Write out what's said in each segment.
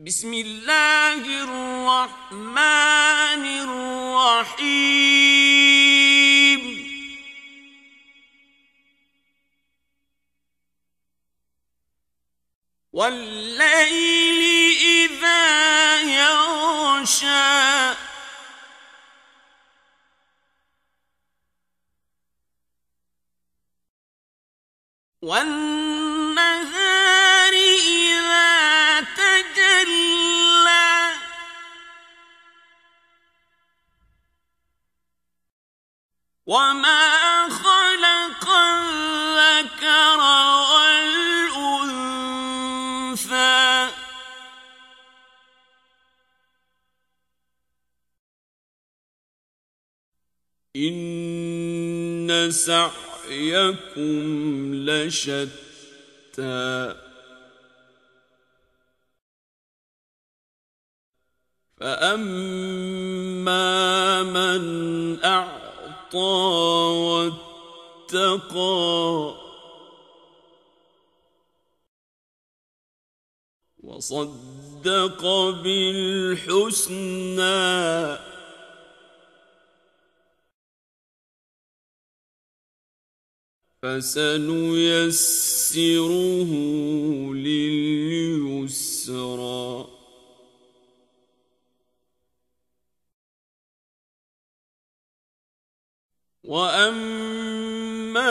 بسم الله الرحمن الرحيم. والليل إذا يغشى. والنهار وما خلق الذكر والأنثى. إن سعيكم لشتى. فأما من أعطى واتقى. وصدق بالحسنى. فسنيسره لليسرى. واما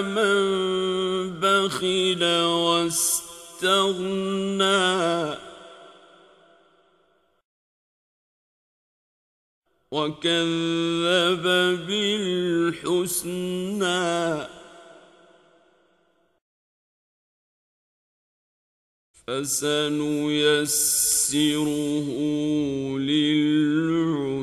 من بخل واستغنى وكذب بالحسنى فسنيسره للعسرى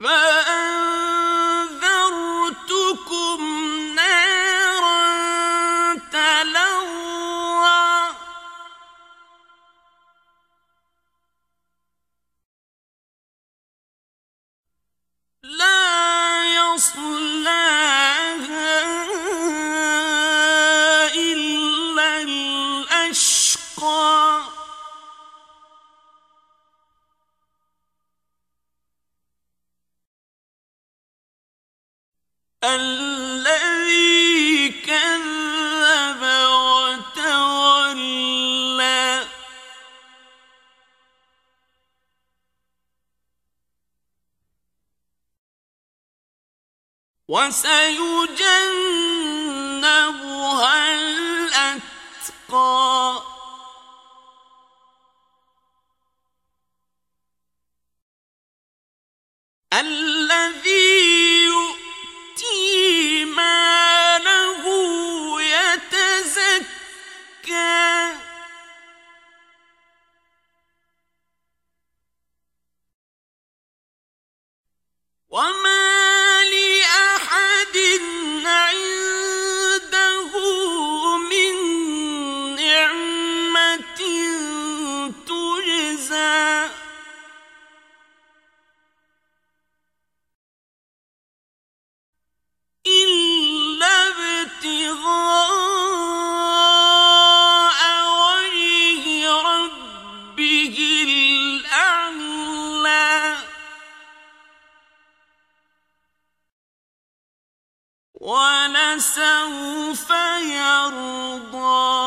فأنذرتكم نارا تلظى. لا يصلاها الذي كذب وتولى. وسيجنبها الأتقى. الذي ولسوف يرضى.